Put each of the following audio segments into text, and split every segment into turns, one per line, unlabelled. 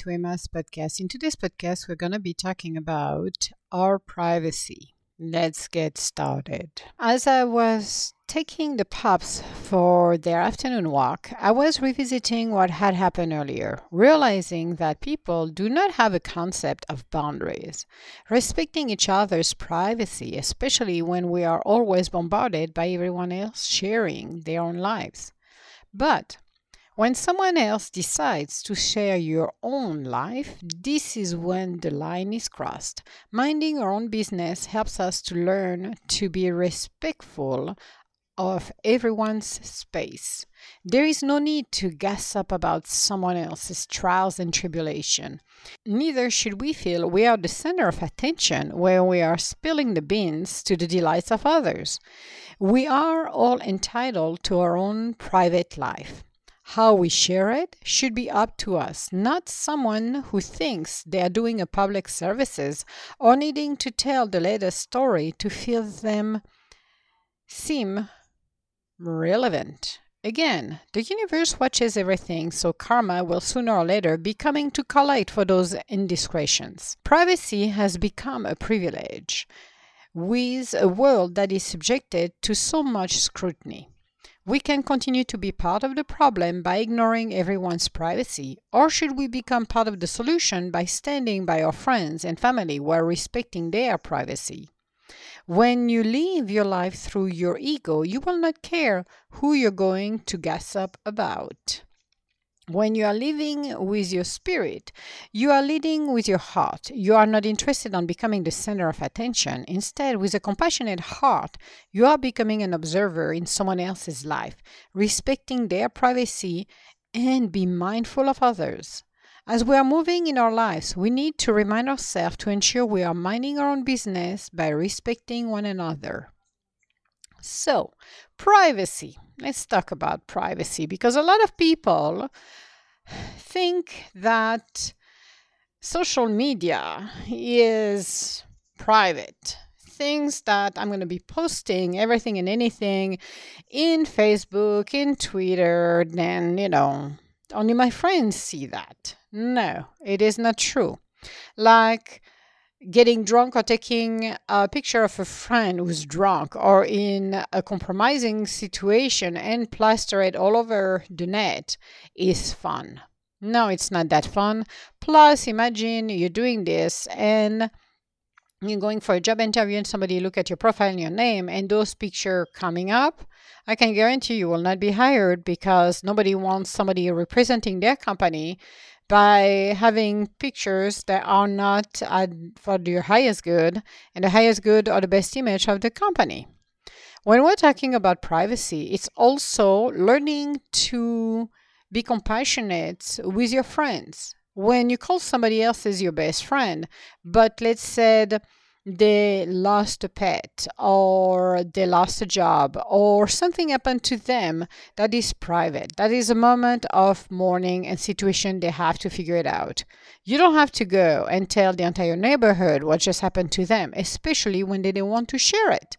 to Emma's podcast. In today's podcast, we're going to be talking about our privacy. Let's get started. As I was taking the pups for their afternoon walk, I was revisiting what had happened earlier, realizing that people do not have a concept of boundaries, respecting each other's privacy, especially when we are always bombarded by everyone else sharing their own lives. But when someone else decides to share your own life, this is when the line is crossed. Minding our own business helps us to learn to be respectful of everyone's space. There is no need to gossip about someone else's trials and tribulation. Neither should we feel we are the center of attention when we are spilling the beans to the delights of others. We are all entitled to our own private life. How we share it should be up to us, not someone who thinks they are doing a public services or needing to tell the latest story to feel them seem relevant. Again, the universe watches everything, so karma will sooner or later be coming to collect for those indiscretions. Privacy has become a privilege with a world that is subjected to so much scrutiny. We can continue to be part of the problem by ignoring everyone's privacy, or should we become part of the solution by standing by our friends and family while respecting their privacy? When you live your life through your ego, you will not care who you're going to gossip about. When you are living with your spirit, you are leading with your heart. You are not interested in becoming the center of attention. Instead, with a compassionate heart, you are becoming an observer in someone else's life, respecting their privacy and be mindful of others. As we are moving in our lives, we need to remind ourselves to ensure we are minding our own business by respecting one another. So, privacy. Let's talk about privacy because a lot of people think that social media is private. Things that I'm going to be posting everything and anything in Facebook, in Twitter, then, you know, only my friends see that. No, it is not true. Like, getting drunk or taking a picture of a friend who's drunk or in a compromising situation and plaster it all over the net is fun. No, it's not that fun. Plus, imagine you're doing this and you're going for a job interview and somebody look at your profile and your name and those picture coming up i can guarantee you will not be hired because nobody wants somebody representing their company by having pictures that are not for your highest good and the highest good or the best image of the company. When we're talking about privacy, it's also learning to be compassionate with your friends. When you call somebody else as your best friend, but let's say they lost a pet or they lost a job or something happened to them that is private. That is a moment of mourning and situation they have to figure it out. You don't have to go and tell the entire neighborhood what just happened to them, especially when they don't want to share it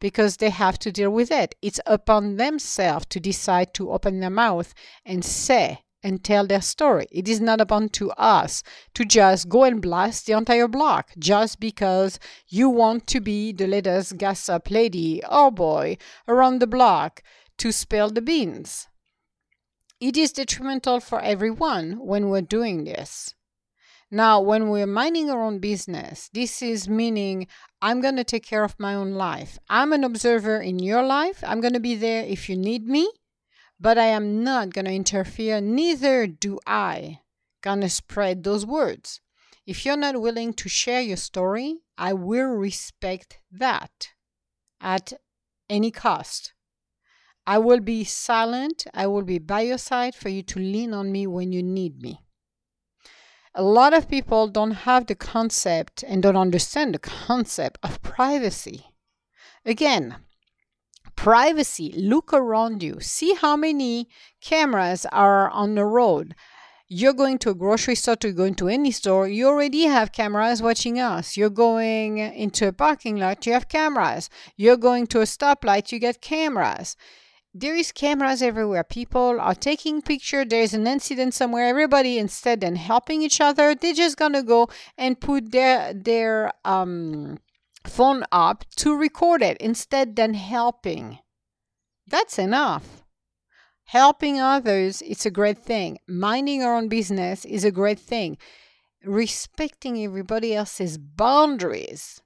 because they have to deal with it. It's upon themselves to decide to open their mouth and say and tell their story. It is not upon to us to just go and blast the entire block just because you want to be the latest gossip lady or boy around the block to spill the beans. It is detrimental for everyone when we're doing this. Now, when we're minding our own business, this is meaning I'm going to take care of my own life. I'm an observer in your life. I'm going to be there if you need me but I am not going to interfere, neither do I going to spread those words. If you're not willing to share your story, I will respect that at any cost. I will be silent. I will be by your side for you to lean on me when you need me. A lot of people don't have the concept and don't understand the concept of privacy. Again, privacy look around you see how many cameras are on the road you're going to a grocery store to go into any store you already have cameras watching us you're going into a parking lot you have cameras you're going to a stoplight you get cameras there is cameras everywhere. People are taking picture. There's an incident somewhere. Everybody instead than helping each other, they're just gonna go and put their their um, phone up to record it instead than helping. That's enough. Helping others, it's a great thing. Minding our own business is a great thing. Respecting everybody else's boundaries,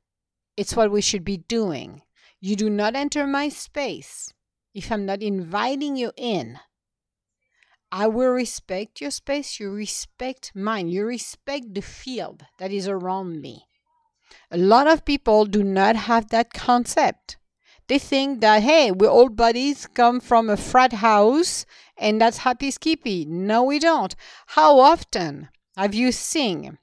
it's what we should be doing. You do not enter my space if I'm not inviting you in. I will respect your space, you respect mine, you respect the field that is around me. A lot of people do not have that concept. They think that, hey, we're all buddies, come from a frat house, and that's happy skippy. No, we don't. How often have you seen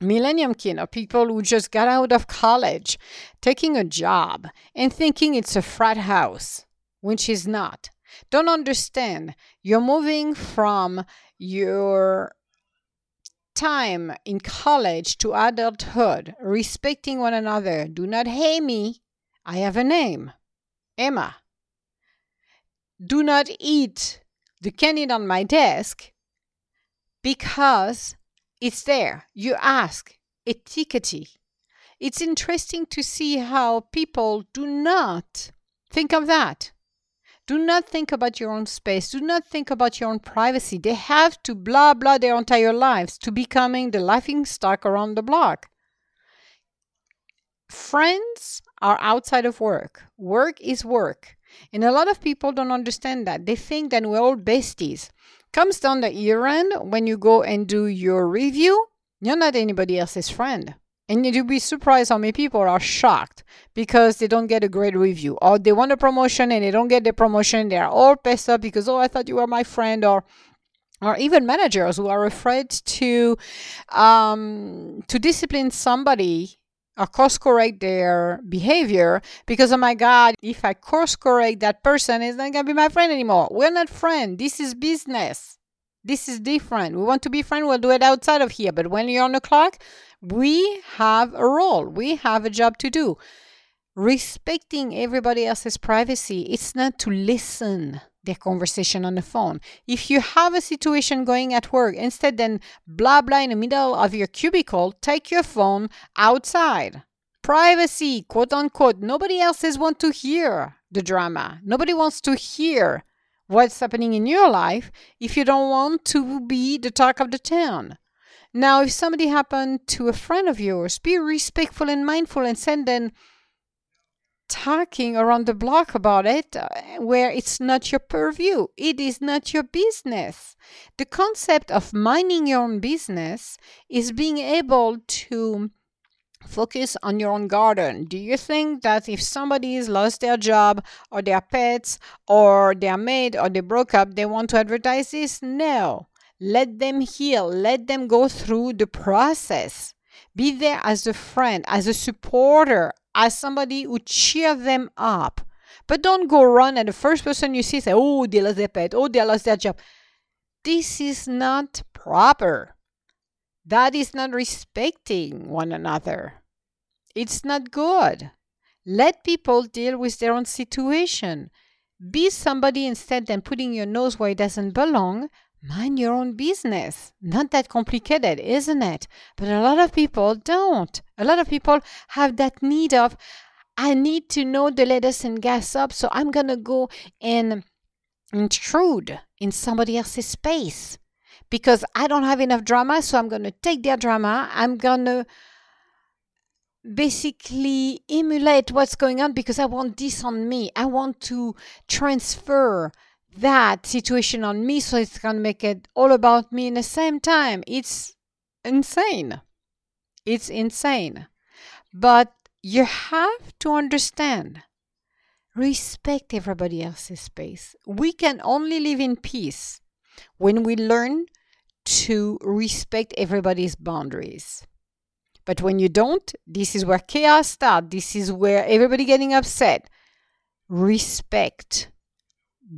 millennium kid or people who just got out of college taking a job and thinking it's a frat house? which is not. Don't understand. You're moving from your time in college to adulthood, respecting one another. Do not hate me. I have a name Emma. Do not eat the candy on my desk because it's there. You ask. Etiquette. It's interesting to see how people do not think of that. Do not think about your own space. Do not think about your own privacy. They have to blah blah their entire lives to becoming the laughing stock around the block. Friends are outside of work. Work is work. And a lot of people don't understand that. They think that we're all besties. Comes down the year end when you go and do your review, you're not anybody else's friend. And you'd be surprised how many people are shocked because they don't get a great review. Or they want a promotion and they don't get the promotion. They're all pissed up because, oh, I thought you were my friend or or even managers who are afraid to um, to discipline somebody or course correct their behavior because oh my god if i course correct that person is not gonna be my friend anymore. We're not friends. This is business this is different we want to be friends we'll do it outside of here but when you're on the clock we have a role, we have a job to do. Respecting everybody else's privacy, it's not to listen their conversation on the phone. If you have a situation going at work, instead then blah blah in the middle of your cubicle, take your phone outside. Privacy, quote unquote. Nobody else is want to hear the drama. Nobody wants to hear what's happening in your life if you don't want to be the talk of the town. Now, if somebody happened to a friend of yours, be respectful and mindful and send them talking around the block about it uh, where it's not your purview. It is not your business. The concept of minding your own business is being able to focus on your own garden. Do you think that if somebody has lost their job or their pets or their maid or they broke up, they want to advertise this? No. Let them heal. Let them go through the process. Be there as a friend, as a supporter, as somebody who cheer them up. But don't go run and the first person you see say, oh, they lost their pet, oh, they lost their job. This is not proper. That is not respecting one another. It's not good. Let people deal with their own situation. Be somebody instead than putting your nose where it doesn't belong mind your own business. Not that complicated, isn't it? But a lot of people don't. A lot of people have that need of, I need to know the latest and gas up, so I'm going to go and intrude in somebody else's space because I don't have enough drama, so I'm going to take their drama. I'm going to basically emulate what's going on because I want this on me. I want to transfer that situation on me so it's going to make it all about me in the same time. It's insane. It's insane. But you have to understand respect everybody else's space. We can only live in peace when we learn to respect everybody's boundaries. But when you don't, this is where chaos starts. This is where everybody getting upset. Respect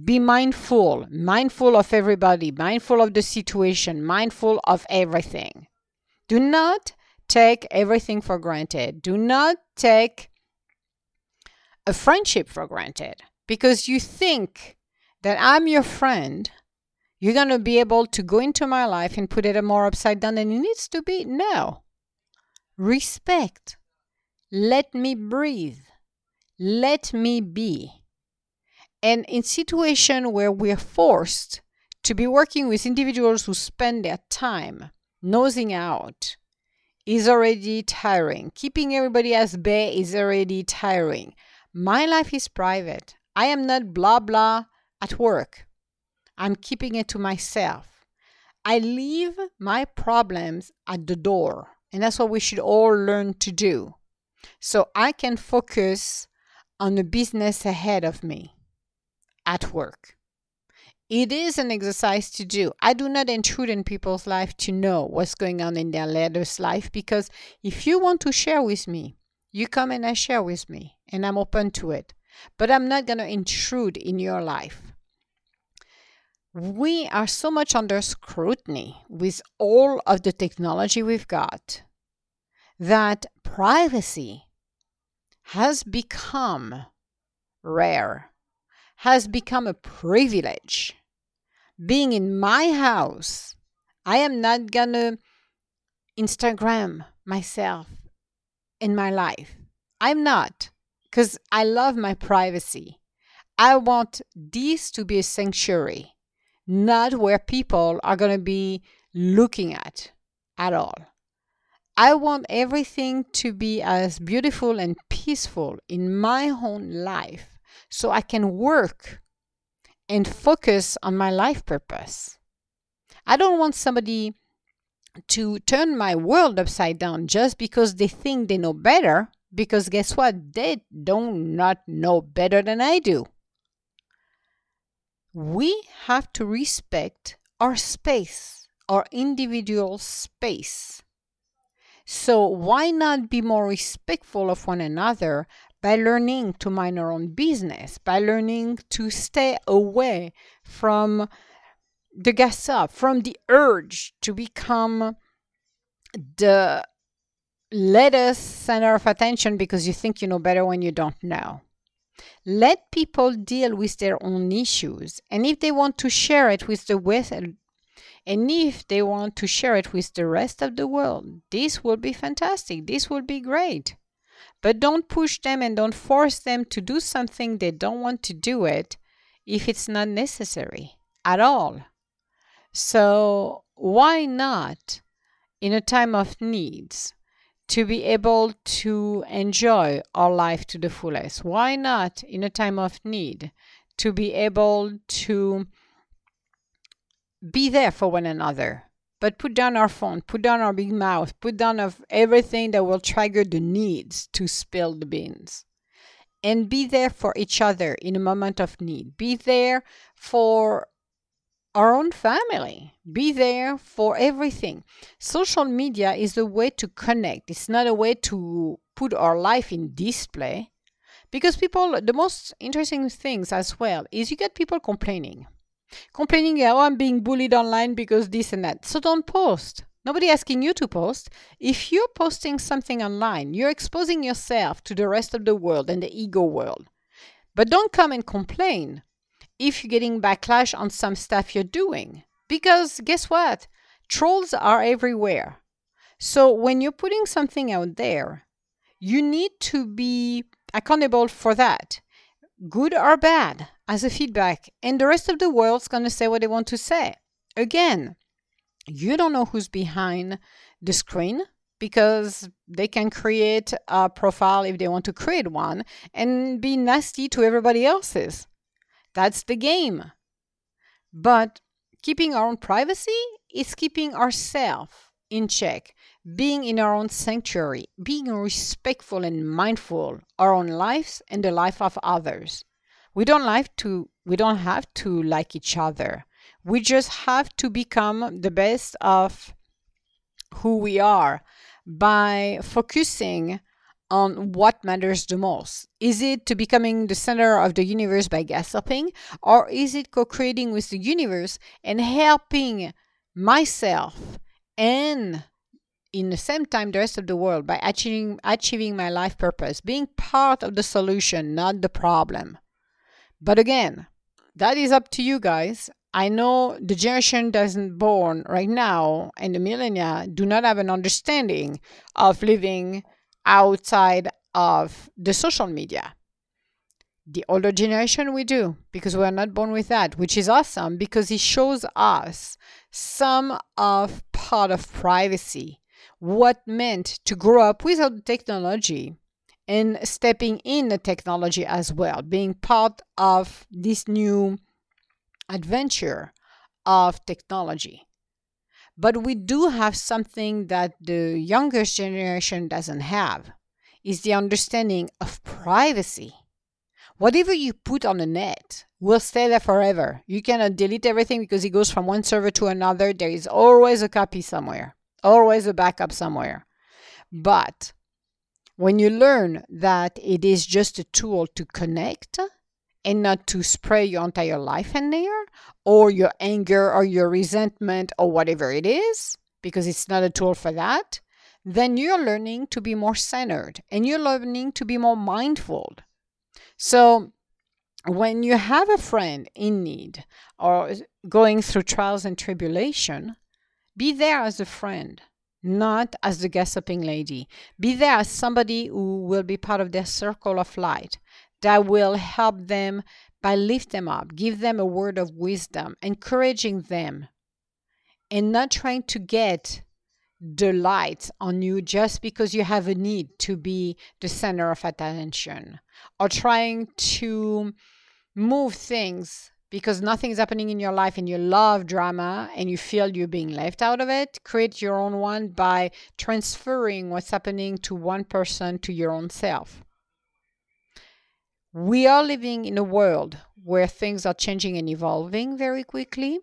be mindful, mindful of everybody, mindful of the situation, mindful of everything. Do not take everything for granted. Do not take a friendship for granted because you think that I'm your friend, you're going to be able to go into my life and put it more upside down than it needs to be? No. Respect. Let me breathe. Let me be. And in situation where we're forced to be working with individuals who spend their time nosing out is already tiring. Keeping everybody as bay is already tiring. My life is private. I am not blah blah at work. I'm keeping it to myself. I leave my problems at the door. And that's what we should all learn to do. So I can focus on the business ahead of me at work. It is an exercise to do. I do not intrude in people's life to know what's going on in their latest life because if you want to share with me, you come and I share with me and I'm open to it. But I'm not going to intrude in your life. We are so much under scrutiny with all of the technology we've got that privacy has become rare, has become a privilege. Being in my house, I am not gonna Instagram myself in my life. I'm not, because I love my privacy. I want this to be a sanctuary not where people are going to be looking at at all. I want everything to be as beautiful and peaceful in my own life so I can work and focus on my life purpose. I don't want somebody to turn my world upside down just because they think they know better, because guess what? They don't not know better than I do we have to respect our space, our individual space. So, why not be more respectful of one another by learning to mind our own business, by learning to stay away from the gossip, from the urge to become the latest center of attention because you think you know better when you don't know. Let people deal with their own issues. And if they want to share it with the with and if they want to share it with the rest of the world, this will be fantastic. This will be great. But don't push them and don't force them to do something they don't want to do it if it's not necessary at all. So, why not in a time of needs to be able to enjoy our life to the fullest. Why not in a time of need to be able to be there for one another? But put down our phone, put down our big mouth, put down of everything that will trigger the needs to spill the beans. And be there for each other in a moment of need. Be there for our own family. Be there for everything. Social media is a way to connect, it's not a way to put our life in display. Because people, the most interesting things as well is you get people complaining. Complaining, oh, I'm being bullied online because this and that. So don't post. Nobody asking you to post. If you're posting something online, you're exposing yourself to the rest of the world and the ego world. But don't come and complain if you're getting backlash on some stuff you're doing. Because guess what? Trolls are everywhere. So when you're putting something out there, you need to be accountable for that, good or bad, as a feedback. And the rest of the world's going to say what they want to say. Again, you don't know who's behind the screen because they can create a profile if they want to create one and be nasty to everybody else's. That's the game. But keeping our own privacy is keeping ourselves in check, being in our own sanctuary, being respectful and mindful our own lives and the life of others. We don't like to we don't have to like each other. We just have to become the best of who we are by focusing on what matters the most. Is it to becoming the center of the universe by gossiping, or is it co creating with the universe and helping myself and in the same time the rest of the world by achieving achieving my life purpose being part of the solution not the problem but again that is up to you guys. I know the generation doesn't born right now and the millennia do not have an understanding of living outside of the social media. The older generation we do because we are not born with that, which is awesome because it shows us some of part of privacy, what meant to grow up without technology and stepping in the technology as well, being part of this new adventure of technology. But we do have something that the younger generation doesn't have is the understanding of privacy. Whatever you put on the net will stay there forever. You cannot delete everything because it goes from one server to another. There is always a copy somewhere, always a backup somewhere. But when you learn that it is just a tool to connect and not to spray your entire life in there or your anger or your resentment or whatever it is, because it's not a tool for that, then you're learning to be more centered and you're learning to be more mindful. So, when you have a friend in need or going through trials and tribulation, be there as a friend, not as the gossiping lady. Be there as somebody who will be part of their circle of light that will help them by lift them up, give them a word of wisdom, encouraging them, and not trying to get the light on you just because you have a need to be the center of attention or trying to move things because nothing is happening in your life and you love drama and you feel you're being left out of it create your own one by transferring what's happening to one person to your own self we are living in a world where things are changing and evolving very quickly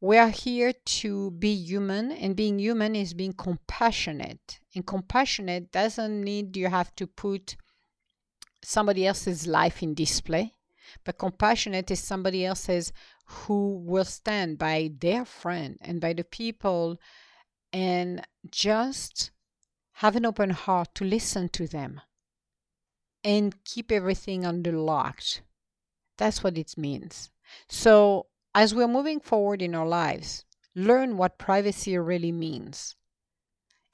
we are here to be human, and being human is being compassionate. And compassionate doesn't need you have to put somebody else's life in display, but compassionate is somebody else's who will stand by their friend and by the people and just have an open heart to listen to them and keep everything under locked. That's what it means. So as we're moving forward in our lives, learn what privacy really means.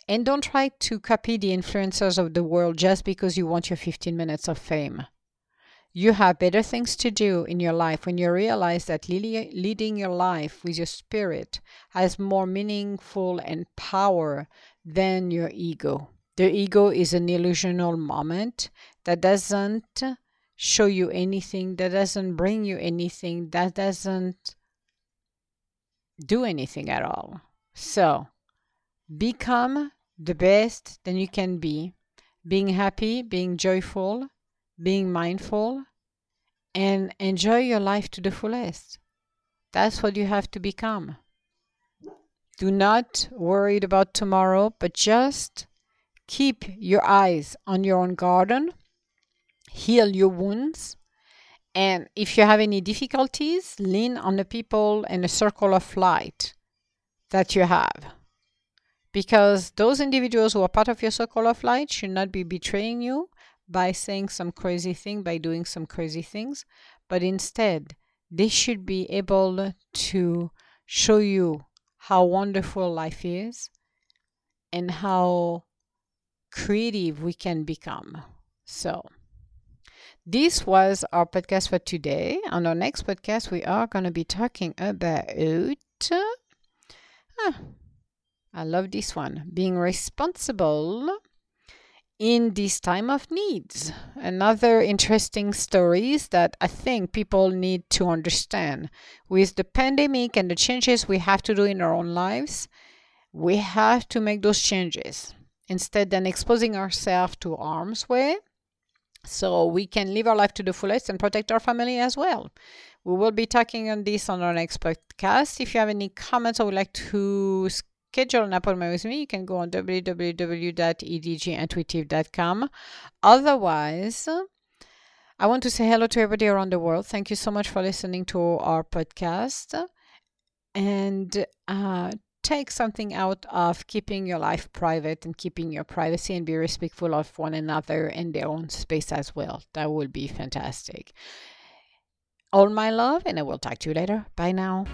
And don't try to copy the influencers of the world just because you want your 15 minutes of fame. You have better things to do in your life when you realize that leading your life with your spirit has more meaningful and power than your ego. The ego is an illusional moment that doesn't show you anything, that doesn't bring you anything, that doesn't do anything at all. So become the best that you can be, being happy, being joyful, being mindful, and enjoy your life to the fullest. That's what you have to become. Do not worry about tomorrow, but just keep your eyes on your own garden heal your wounds. And if you have any difficulties, lean on the people in the circle of light that you have. Because those individuals who are part of your circle of light should not be betraying you by saying some crazy thing, by doing some crazy things, but instead, they should be able to show you how wonderful life is and how creative we can become. So, this was our podcast for today. On our next podcast, we are going to be talking about. Ah, I love this one. Being responsible in this time of needs. Another interesting stories that I think people need to understand. With the pandemic and the changes we have to do in our own lives, we have to make those changes. Instead than exposing ourselves to harm's way, so we can live our life to the fullest and protect our family as well. We will be talking on this on our next podcast. If you have any comments or would like to schedule an appointment with me, you can go on www.edgintuitive.com. Otherwise, I want to say hello to everybody around the world. Thank you so much for listening to our podcast. And uh, take something out of keeping your life private and keeping your privacy and be respectful of one another and their own space as well. That would be fantastic. All my love, and I will talk to you later. Bye now.